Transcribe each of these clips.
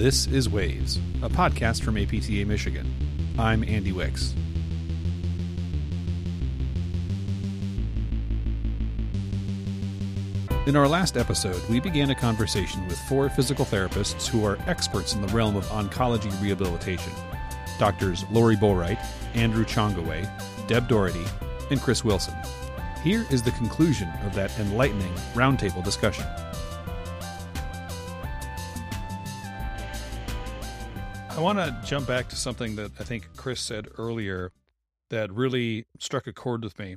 This is Waves, a podcast from APTA Michigan. I'm Andy Wicks. In our last episode, we began a conversation with four physical therapists who are experts in the realm of oncology rehabilitation doctors Lori Boright, Andrew Chongaway, Deb Doherty, and Chris Wilson. Here is the conclusion of that enlightening roundtable discussion. I want to jump back to something that I think Chris said earlier that really struck a chord with me.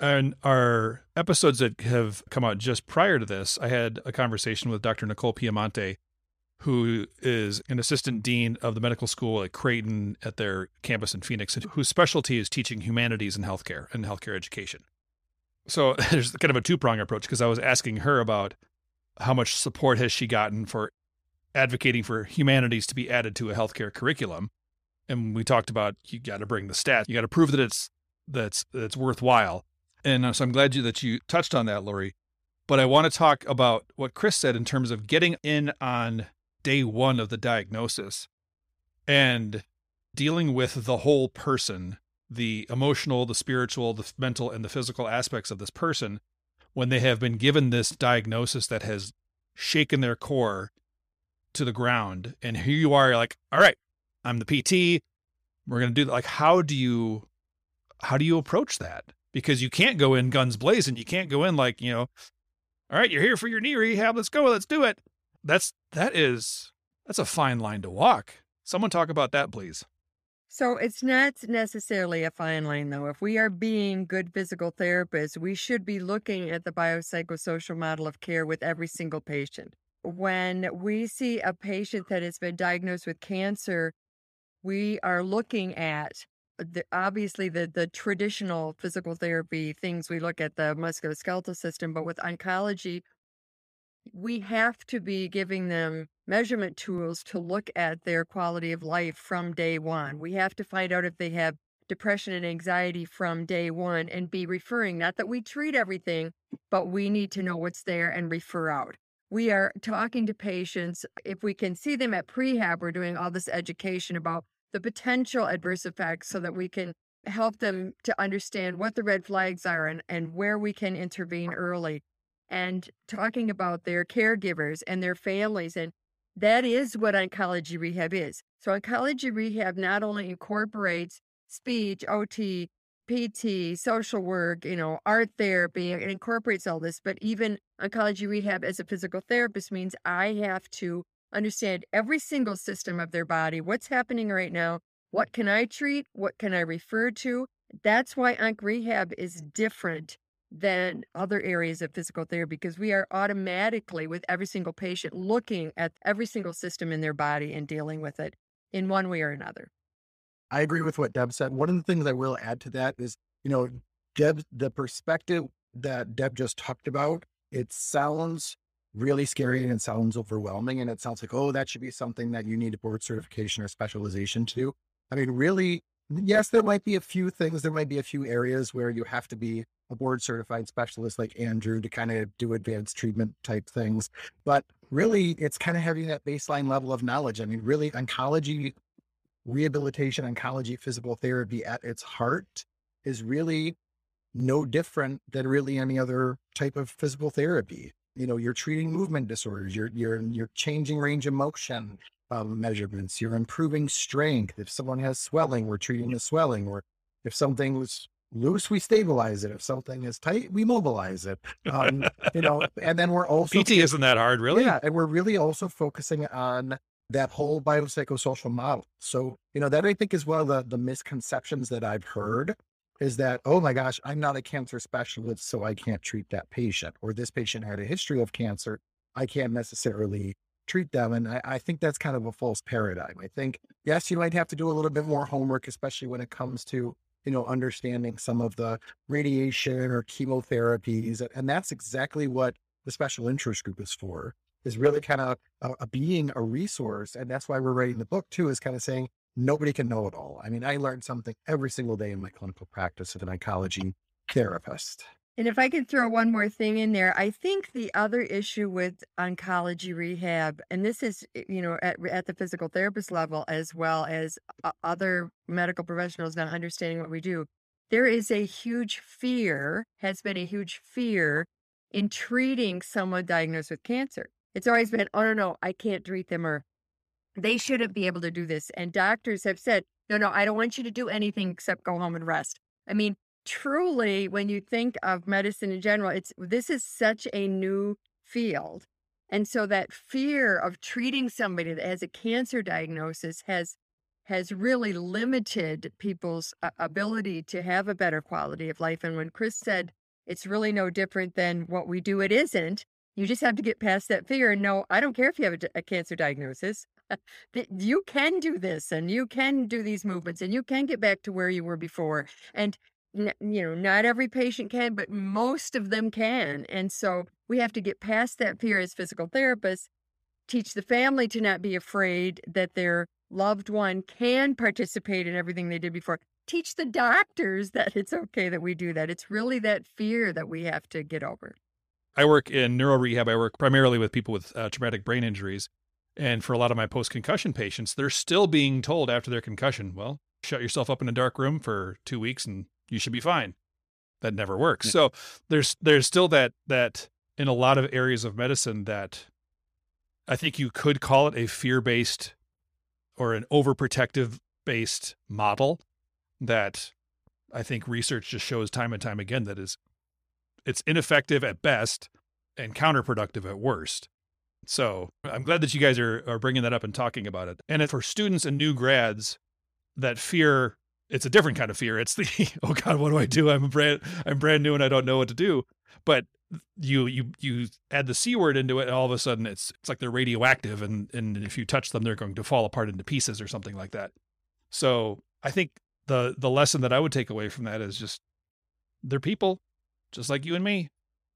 And our episodes that have come out just prior to this, I had a conversation with Dr. Nicole Piemonte, who is an assistant dean of the medical school at Creighton at their campus in Phoenix, and whose specialty is teaching humanities in healthcare and healthcare education. So there's kind of a two prong approach because I was asking her about how much support has she gotten for advocating for humanities to be added to a healthcare curriculum. And we talked about you got to bring the stats, you got to prove that it's that's that's worthwhile. And uh, so I'm glad you that you touched on that, Lori. But I want to talk about what Chris said in terms of getting in on day one of the diagnosis and dealing with the whole person, the emotional, the spiritual, the mental, and the physical aspects of this person when they have been given this diagnosis that has shaken their core to the ground. And here you are, like, all right, I'm the PT. We're going to do that. like, how do you, how do you approach that? because you can't go in guns blazing. You can't go in like, you know, all right, you're here for your knee rehab. Let's go. Let's do it. That's, that is, that's a fine line to walk. Someone talk about that, please. So it's not necessarily a fine line, though. If we are being good physical therapists, we should be looking at the biopsychosocial model of care with every single patient. When we see a patient that has been diagnosed with cancer, we are looking at the, obviously the the traditional physical therapy things. We look at the musculoskeletal system but with oncology we have to be giving them measurement tools to look at their quality of life from day one. We have to find out if they have depression and anxiety from day one and be referring not that we treat everything but we need to know what's there and refer out we are talking to patients if we can see them at prehab we're doing all this education about the potential adverse effects so that we can help them to understand what the red flags are and, and where we can intervene early. And talking about their caregivers and their families and that is what oncology rehab is. So oncology rehab not only incorporates speech ot pt social work you know art therapy it incorporates all this but even oncology rehab as a physical therapist means i have to understand every single system of their body, what's happening right now, what can I treat, what can I refer to. That's why onc rehab is different than other areas of physical therapy because we are automatically with every single patient looking at every single system in their body and dealing with it in one way or another. I agree with what Deb said. One of the things I will add to that is, you know, Deb, the perspective that Deb just talked about, it sounds really scary and it sounds overwhelming. And it sounds like, oh, that should be something that you need a board certification or specialization to. I mean, really, yes, there might be a few things, there might be a few areas where you have to be a board certified specialist like Andrew to kind of do advanced treatment type things. But really, it's kind of having that baseline level of knowledge. I mean, really, oncology, rehabilitation, oncology, physical therapy at its heart is really no different than really any other type of physical therapy you know, you're treating movement disorders, you're, you're, you're changing range of motion um, measurements, you're improving strength. If someone has swelling, we're treating the swelling, or if something was loose, we stabilize it. If something is tight, we mobilize it. Um, you know, and then we're also PT isn't that hard, really. Yeah, and we're really also focusing on that whole biopsychosocial model. So, you know, that I think is one of the, the misconceptions that I've heard is that, oh my gosh, I'm not a cancer specialist, so I can't treat that patient. Or this patient had a history of cancer. I can't necessarily treat them. And I, I, think that's kind of a false paradigm. I think, yes, you might have to do a little bit more homework, especially when it comes to, you know, understanding some of the radiation or chemotherapies. And that's exactly what the special interest group is for, is really kind of a, a being a resource. And that's why we're writing the book too, is kind of saying, nobody can know it all. I mean, I learn something every single day in my clinical practice as an oncology therapist. And if I could throw one more thing in there, I think the other issue with oncology rehab, and this is, eh, you know, at, at the physical therapist level, as well as other medical professionals not understanding what we do, there is a huge fear, has been a huge fear in treating someone diagnosed with cancer. It's always been, oh, no, no, I can't treat them or they shouldn't be able to do this. And doctors have said, no, no, I don't want you to do anything except go home and rest. I mean, truly, when you think of medicine in general, it's this is such a new field. And so that fear of treating somebody that has a cancer diagnosis has has really limited people's uh, ability to have a better quality of life. And when Chris said it's really no different than what we do, it isn't. You just have to get past that fear and know I don't care if you have a, a cancer diagnosis. you can do this and you can do these movements and you can get back to where you were before. And you know, not every patient can, but most of them can. And so we have to get past that fear as physical therapists, teach the family to not be afraid that their loved one can participate in everything they did before. Teach the doctors that it's okay that we do that. It's really that fear that we have to get over. I work in neuro rehab. I work primarily with people with uh, traumatic brain injuries. And for a lot of my post concussion patients, they're still being told after their concussion, well, shut yourself up in a dark room for two weeks and you should be fine. That never works. Yeah. So there's there's still that that in a lot of areas of medicine that I think you could call it a fear-based or an overprotective based model that I think research just shows time and time again that is it's ineffective at best and counterproductive at worst. So I'm glad that you guys are, are bringing that up and talking about it. And for students and new grads, that fear it's a different kind of fear. It's the oh god, what do I do? I'm brand I'm brand new and I don't know what to do. But you you you add the c word into it, and all of a sudden it's it's like they're radioactive, and and if you touch them, they're going to fall apart into pieces or something like that. So I think the the lesson that I would take away from that is just they're people, just like you and me.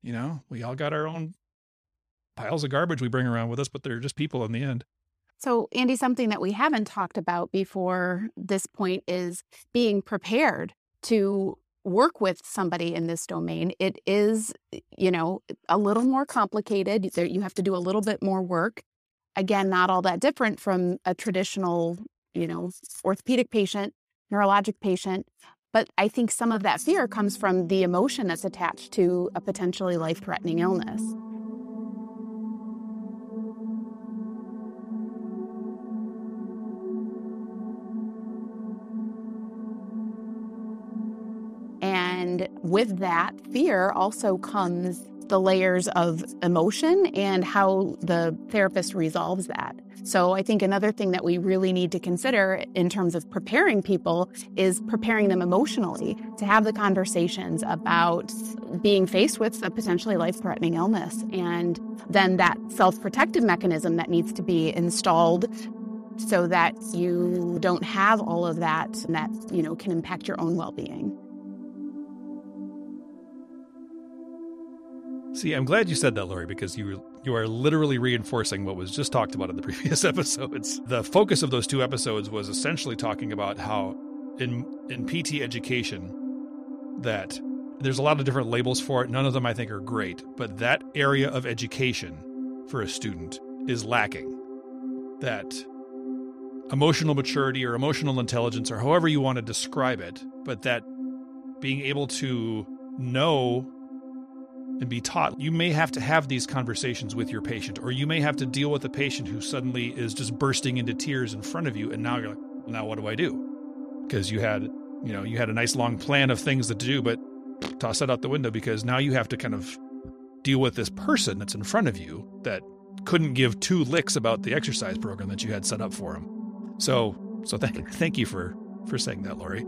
You know, we all got our own piles of garbage we bring around with us, but they're just people in the end. So, Andy, something that we haven't talked about before this point is being prepared to work with somebody in this domain. It is, you know, a little more complicated. You have to do a little bit more work. Again, not all that different from a traditional, you know, orthopedic patient, neurologic patient. But I think some of that fear comes from the emotion that's attached to a potentially life threatening illness. And with that fear also comes the layers of emotion and how the therapist resolves that. So I think another thing that we really need to consider in terms of preparing people is preparing them emotionally to have the conversations about being faced with a potentially life threatening illness and then that self protective mechanism that needs to be installed so that you don't have all of that that you know can impact your own well-being. See, I'm glad you said that, Lori, because you you are literally reinforcing what was just talked about in the previous episodes. The focus of those two episodes was essentially talking about how in in PT education that there's a lot of different labels for it. None of them I think are great, but that area of education for a student is lacking. That emotional maturity or emotional intelligence or however you want to describe it, but that being able to know and be taught. You may have to have these conversations with your patient, or you may have to deal with a patient who suddenly is just bursting into tears in front of you, and now you're like, now what do I do? Because you had, you know, you had a nice long plan of things to do, but toss that out the window because now you have to kind of deal with this person that's in front of you that couldn't give two licks about the exercise program that you had set up for him. So, so thank thank you for for saying that, Lori.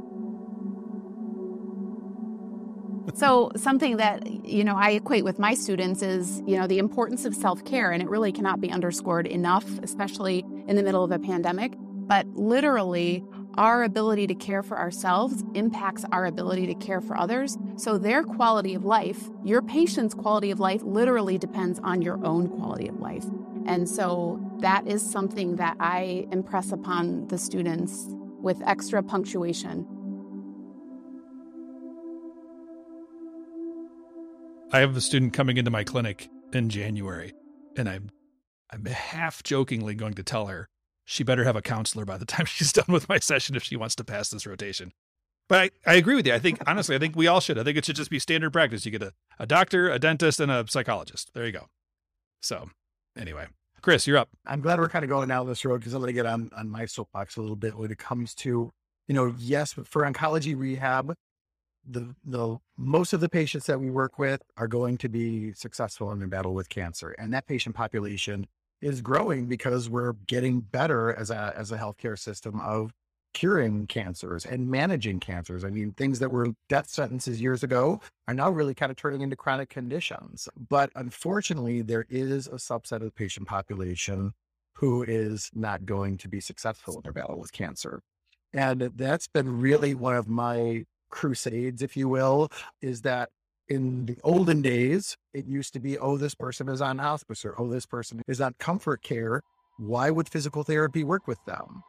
So something that you know I equate with my students is you know the importance of self-care and it really cannot be underscored enough especially in the middle of a pandemic. But literally our ability to care for ourselves impacts our ability to care for others. So their quality of life your patient's quality of life literally depends on your own quality of life. And so that is something that I impress upon the students with extra punctuation I have a student coming into my clinic in January, and I'm I'm half jokingly going to tell her she better have a counselor by the time she's done with my session if she wants to pass this rotation. But I, I agree with you. I think honestly, I think we all should. I think it should just be standard practice. You get a, a doctor, a dentist, and a psychologist. There you go. So anyway, Chris, you're up. I'm glad we're kind of going down this road because I'm going to get on, on my soapbox a little bit when it comes to, you know, yes, for oncology rehab, the the most of the patients that we work with are going to be successful in their battle with cancer, and that patient population is growing because we're getting better as a as a healthcare system of curing cancers and managing cancers. I mean, things that were death sentences years ago are now really kind of turning into chronic conditions. But unfortunately, there is a subset of the patient population who is not going to be successful in their battle with cancer. And that's been really one of my crusades, if you will, is that in the olden days, it used to be, oh, this person is on hospice or oh, this person is on comfort care. Why would physical therapy work with them?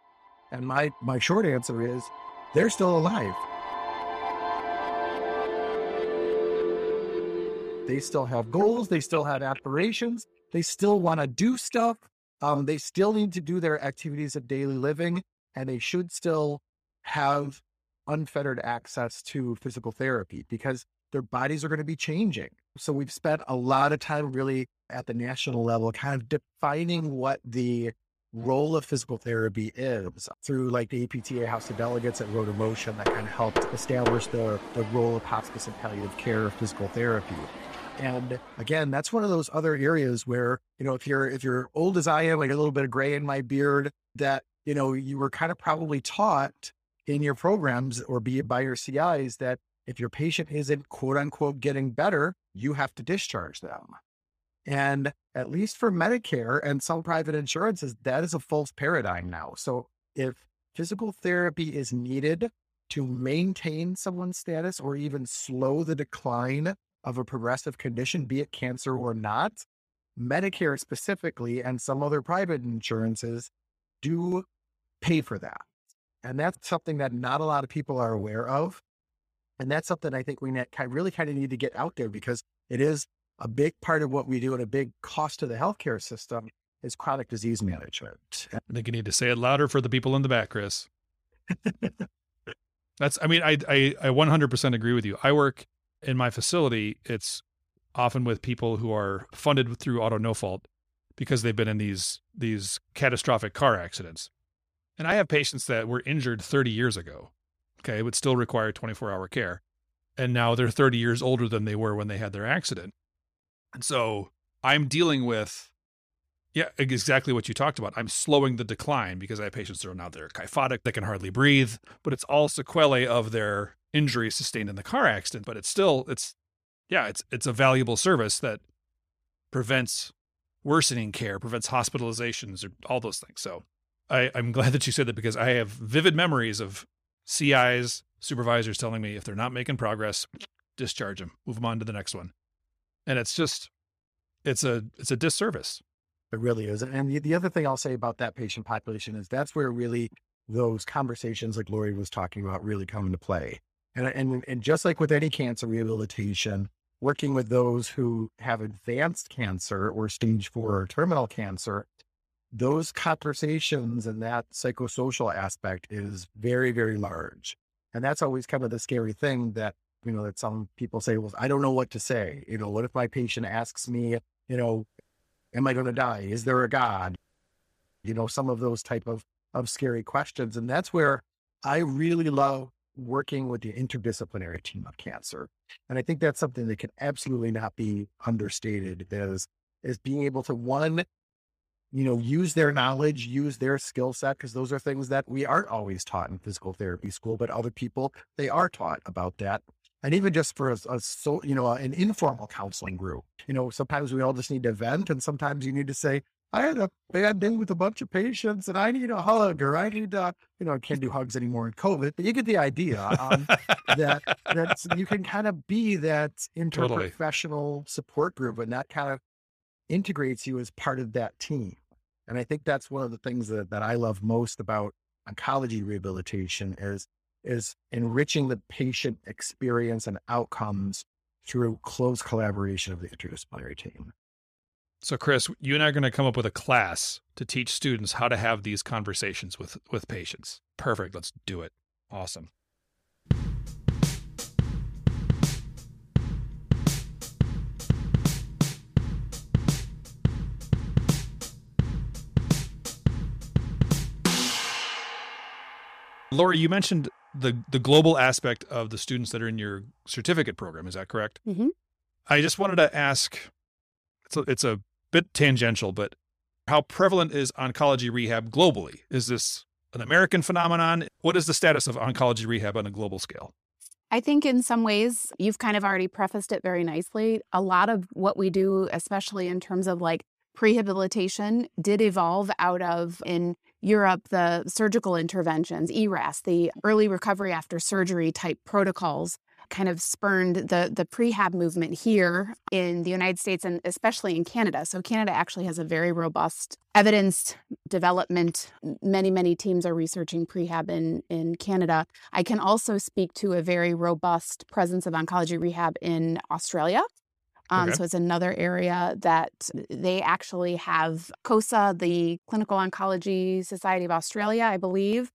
And my, my short answer is they're still alive. They still have goals. They still have aspirations. They still want to do stuff. Um, they still need to do their activities of daily living, and they should still have unfettered access to physical therapy because their bodies are going to be changing. So we've spent a lot of time really at the national level kind of defining what the role of physical therapy is through like the APTA House of Delegates at Road Motion that kind of helped establish the, the role of hospice and palliative care of physical therapy. And again, that's one of those other areas where, you know, if you're if you're old as I am, like a little bit of gray in my beard, that, you know, you were kind of probably taught in your programs or be it by your CIs that if your patient isn't quote unquote getting better, you have to discharge them. And at least for Medicare and some private insurances, that is a false paradigm now. So if physical therapy is needed to maintain someone's status or even slow the decline of a progressive condition, be it cancer or not, Medicare specifically and some other private insurances do pay for that. And that's something that not a lot of people are aware of. And that's something I think we really kind of need to get out there because it is a big part of what we do and a big cost to the healthcare system is chronic disease management. I think you need to say it louder for the people in the back, Chris. That's, I mean, I, I, I 100% agree with you. I work in my facility. It's often with people who are funded through auto no fault because they've been in these, these catastrophic car accidents. And I have patients that were injured 30 years ago. Okay. Would still require 24 hour care. And now they're 30 years older than they were when they had their accident. And so I'm dealing with, yeah, exactly what you talked about. I'm slowing the decline because I have patients that are now they're kyphotic, they can hardly breathe, but it's all sequelae of their injury sustained in the car accident. But it's still, it's, yeah, it's it's a valuable service that prevents worsening care, prevents hospitalizations, or all those things. So I, I'm glad that you said that because I have vivid memories of CIs, supervisors telling me if they're not making progress, discharge them, move them on to the next one and it's just it's a it's a disservice. It really is. And the, the other thing I'll say about that patient population is that's where really those conversations like Lori was talking about really come into play. And, and, and just like with any cancer rehabilitation, working with those who have advanced cancer or stage four or terminal cancer, those conversations and that psychosocial aspect is very, very large. And that's always kind of the scary thing that you know, that some people say, well, I don't know what to say. You know, what if my patient asks me, you know, am I going to die? Is there a God? You know, some of those type of, of scary questions. And that's where I really love working with the interdisciplinary team of cancer. And I think that's something that can absolutely not be understated is, is being able to one, you know, use their knowledge, use their skill set, because those are things that we aren't always taught in physical therapy school, but other people, they are taught about that and even just for a, a, so you know an informal counseling group you know sometimes we all just need to vent and sometimes you need to say i had a bad day with a bunch of patients and i need a hug or i need uh you know i can't do hugs anymore in covid but you get the idea um, that that you can kind of be that interprofessional totally. support group and that kind of integrates you as part of that team and i think that's one of the things that, that i love most about oncology rehabilitation is is enriching the patient experience and outcomes through close collaboration of the interdisciplinary team. So, Chris, you and I are going to come up with a class to teach students how to have these conversations with with patients. Perfect. Let's do it. Awesome. Lori, you mentioned the the global aspect of the students that are in your certificate program. Is that correct? Mhm. I just wanted to ask. It's a, it's a bit tangential, but how prevalent is oncology rehab globally? Is this an American phenomenon? What is the status of oncology rehab on a global scale? I think in some ways, you've kind of already prefaced it very nicely. A lot of what we do, especially in terms of like prehabilitation, did evolve out of in Europe the surgical interventions, ERAS, the early recovery after surgery type protocols kind of spurned the the prehab movement here in the United States and especially in Canada. So Canada actually has a very robust evidence development. Many many teams are researching prehab in in Canada. I can also speak to a very robust presence of oncology rehab in Australia. Um, Okay. So it's another area that they actually have COSA, the Clinical Oncology Society of Australia, I believe.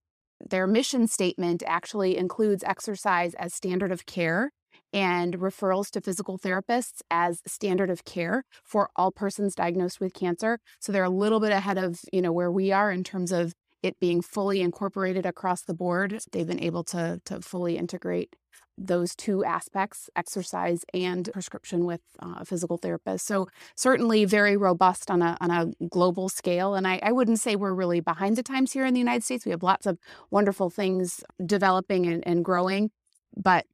Their mission statement actually includes exercise as standard of care and referrals to physical therapists as standard of care for all persons diagnosed with cancer. So they're a little bit ahead of, you know, where we are in terms of it being fully incorporated across the board. They've been able to to fully integrate those two aspects exercise and prescription with uh, a physical therapist so certainly very robust on a on a global scale and I, I wouldn't say we're really behind the times here in the united states we have lots of wonderful things developing and, and growing but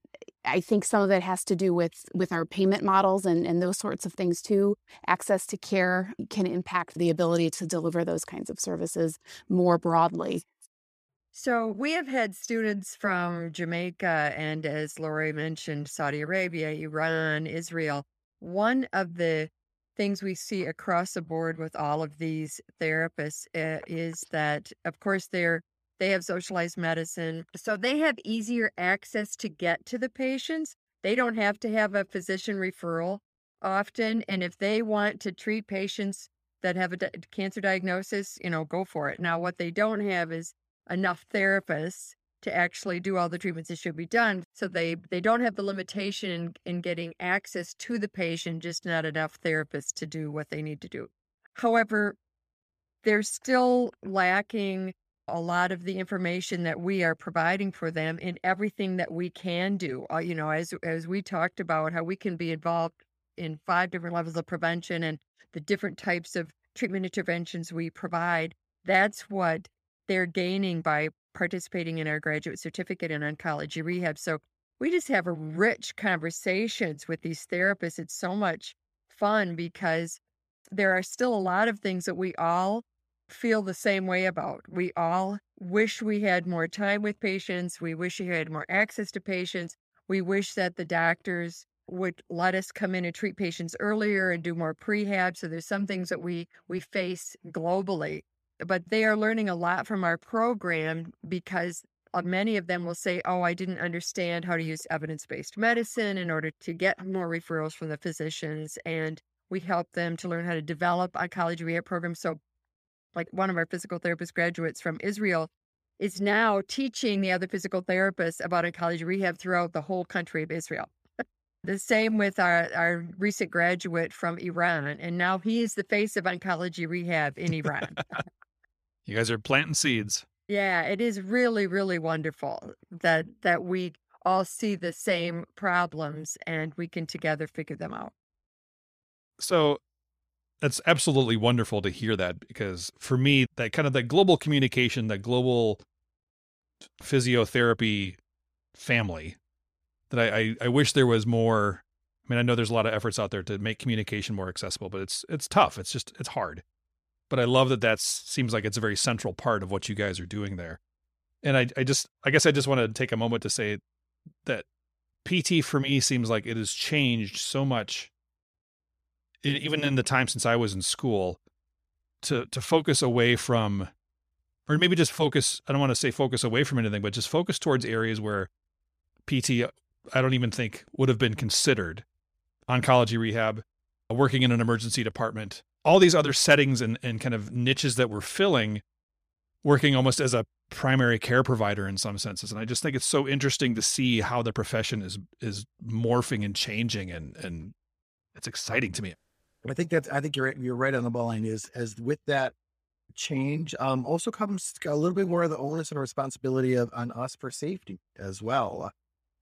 I think some of it has to do with with our payment models and, and those sorts of things too. Access to care can impact the ability to deliver those kinds of services more broadly. So we have had students from Jamaica and, as Lori mentioned, Saudi Arabia, Iran, Israel. One of the things we see across the board with all of these therapists uh, is that, of course, they're they have socialized medicine, so they have easier access to get to the patients. They don't have to have a physician referral often, and if they want to treat patients that have a cancer diagnosis, you know, go for it. Now, what they don't have is enough therapists to actually do all the treatments that should be done. So they they don't have the limitation in, in getting access to the patient, just not enough therapists to do what they need to do. However, they're still lacking a lot of the information that we are providing for them in everything that we can do. Uh, you know, as as we talked about how we can be involved in five different levels of prevention and the different types of treatment interventions we provide. That's what they're gaining by participating in our graduate certificate in oncology rehab. So we just have rich conversations with these therapists. It's so much fun because there are still a lot of things that we all feel the same way about. We all wish we had more time with patients. We wish we had more access to patients. We wish that the doctors would let us come in and treat patients earlier and do more prehab. So there's some things that we we face globally but they are learning a lot from our program because uh, many of them will say, Oh, I didn't understand how to use evidence based medicine in order to get more referrals from the physicians. And we help them to learn how to develop oncology rehab programs. So, like one of our physical therapist graduates from Israel is now teaching the other physical therapists about oncology rehab throughout the whole country of Israel. The same with our, our recent graduate from Iran. And now he is the face of oncology rehab in Iran. You guys are planting seeds. Yeah, it is really, really wonderful that that we all see the same problems and we can together figure them out. So that's absolutely wonderful to hear that because for me, that kind of that global communication, that global physiotherapy family, that I, I, I wish there was more. I mean, I know there's a lot of efforts out there to make communication more accessible, but it's it's tough. It's just it's hard. But I love that that seems like it's a very central part of what you guys are doing there. And I I just I guess I just want to take a moment to say that PT for me seems like it has changed so much even in the time since I was in school, to to focus away from, or maybe just focus. I don't want to say focus away from anything, but just focus towards areas where PT. I don't even think would have been considered oncology rehab, working in an emergency department, all these other settings and, and kind of niches that we're filling, working almost as a primary care provider in some senses. And I just think it's so interesting to see how the profession is is morphing and changing and and it's exciting to me. I think that's I think you're you're right on the ball line is as with that change um also comes a little bit more of the onus and responsibility of on us for safety as well.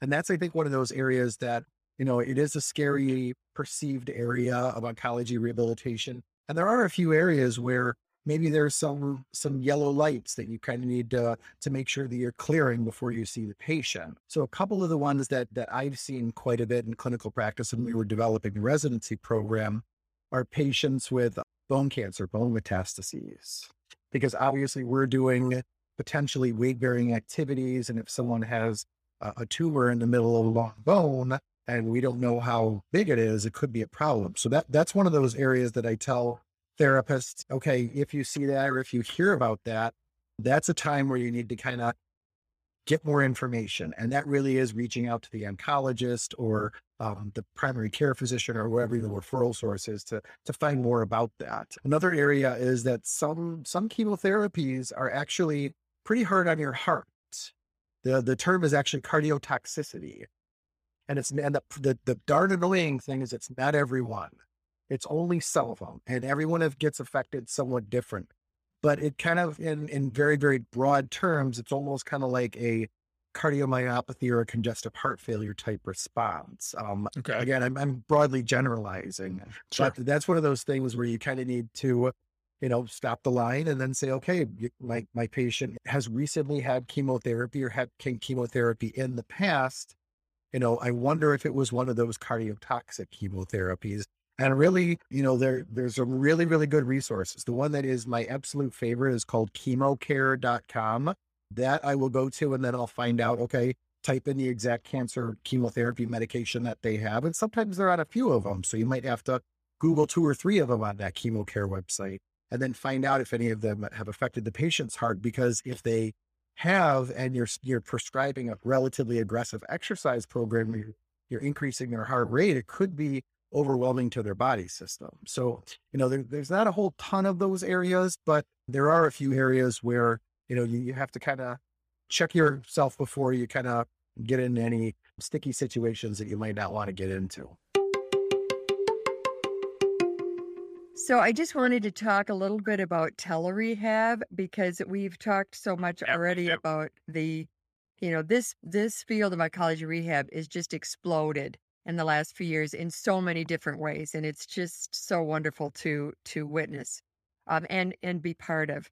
And that's I think one of those areas that you know, it is a scary perceived area of oncology rehabilitation. And there are a few areas where maybe there's some some yellow lights that you kind of need to to make sure that you're clearing before you see the patient. So a couple of the ones that that I've seen quite a bit in clinical practice and we were developing the residency program are patients with bone cancer, bone metastases. Because obviously we're doing potentially weight bearing activities and if someone has a, a tumor in the middle of a long bone, and we don't know how big it is, it could be a problem. So that that's one of those areas that I tell therapists, okay, if you see that or if you hear about that, that's a time where you need to kind of get more information. And that really is reaching out to the oncologist or um, the primary care physician or whoever the referral source is to, to find more about that. Another area is that some, some chemotherapies are actually pretty hard on your heart. The, the term is actually cardiotoxicity. And it's and the, the, the darn annoying thing is it's not everyone. It's only some of them, and everyone gets affected somewhat different. But it kind of, in in very very broad terms, it's almost kind of like a cardiomyopathy or a congestive heart failure type response. Um, okay. Again, I'm, I'm broadly generalizing, sure. but that's one of those things where you kind of need to, you know, stop the line and then say, okay, my my patient has recently had chemotherapy or had chemotherapy in the past you know, I wonder if it was one of those cardiotoxic chemotherapies. And really, you know, there there's some really, really good resources. The one that is my absolute favorite is called chemocare.com. That I will go to and then I'll find out, okay, type in the exact cancer chemotherapy medication that they have. And sometimes they're on a few of them. So you might have to Google two or three of them on that chemocare website and then find out if any of them have affected the patient's heart. Because if they have and you're you're prescribing a relatively aggressive exercise program you're, you're increasing their heart rate it could be overwhelming to their body system. So you know there, there's not a whole ton of those areas but there are a few areas where you know you, you have to kind of check yourself before you kind of get in any sticky situations that you might not want to get into So I just wanted to talk a little bit about telerehab because we've talked so much yep, already yep. about the, you know, this this field of oncology rehab is just exploded in the last few years in so many different ways, and it's just so wonderful to to witness, um, and and be part of.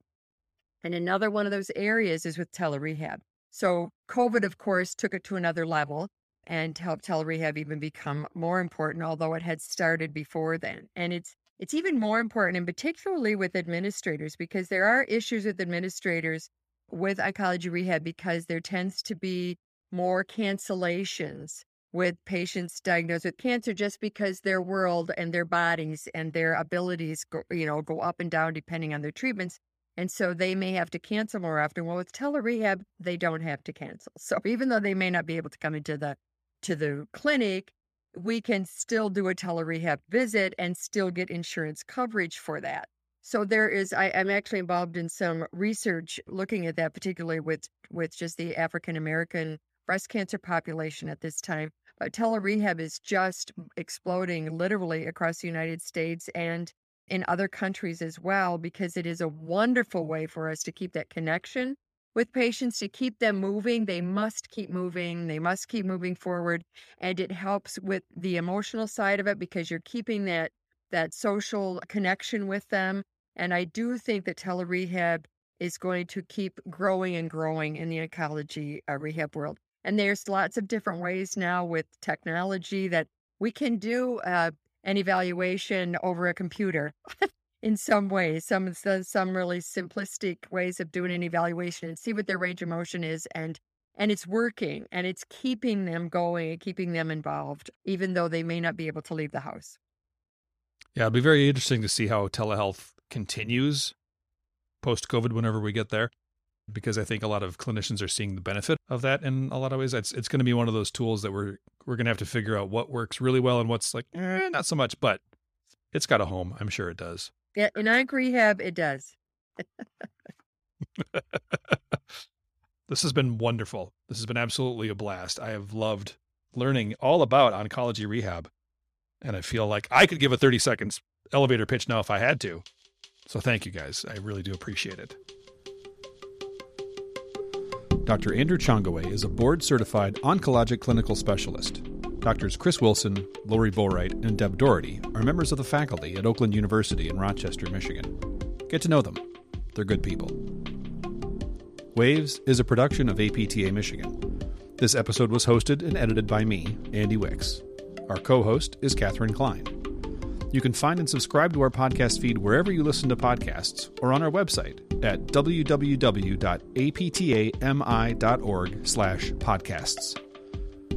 And another one of those areas is with telerehab. So COVID, of course, took it to another level and helped telerehab even become more important, although it had started before then. And it's it's even more important, and particularly with administrators, because there are issues with administrators with oncology rehab because there tends to be more cancellations with patients diagnosed with cancer just because their world and their bodies and their abilities go, you know go up and down depending on their treatments and so they may have to cancel more often. Well with telerehab they don't have to cancel. So even though they may not be able to come into the to the clinic we can still do a telerehab visit and still get insurance coverage for that. So there is, I, am actually involved in some research looking at that, particularly with with just the African American breast cancer population at this time. But telerehab is just exploding literally across the United States and in other countries as well, because it is a wonderful way for us to keep that connection with patients to keep them moving. They must keep moving. They must keep moving forward. And it helps with the emotional side of it because you're keeping that that social connection with them. And I do think that telerehab is going to keep growing and growing in the oncology uh, rehab world. And there's lots of different ways now with technology that we can do uh, an evaluation over a computer. in some ways, some some really simplistic ways of doing an evaluation and see what their range of motion is and and it's working and it's keeping them going and keeping them involved even though they may not be able to leave the house. Yeah, it'll be very interesting to see how telehealth continues post COVID whenever we get there. because I think a lot of clinicians are seeing the benefit of that in a lot of ways. It's it's going to be one of those tools that we're we're going to have to figure out what works really well and what's like eh, not so much, but it's got a home. I'm sure it does. Yeah, in Ike Rehab, it does. this has been wonderful. This has been absolutely a blast. I have loved learning all about oncology rehab. And I feel like I could give a 30 seconds elevator pitch now if I had to. So thank you guys. I really do appreciate it. Dr. Andrew Chongaway is a board certified oncologic clinical specialist. Doctors Chris Wilson, Lori Boright, and Deb Doherty are members of the faculty at Oakland University in Rochester, Michigan. Get to know them. They're good people. Waves is a production of APTA Michigan. This episode was hosted and edited by me, Andy Wicks. Our co host is Katherine Klein. You can find and subscribe to our podcast feed wherever you listen to podcasts or on our website at www.aptami.org slash podcasts.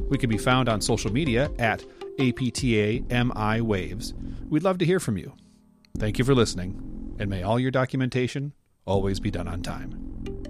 We can be found on social media at APTA Waves. We'd love to hear from you. Thank you for listening, and may all your documentation always be done on time.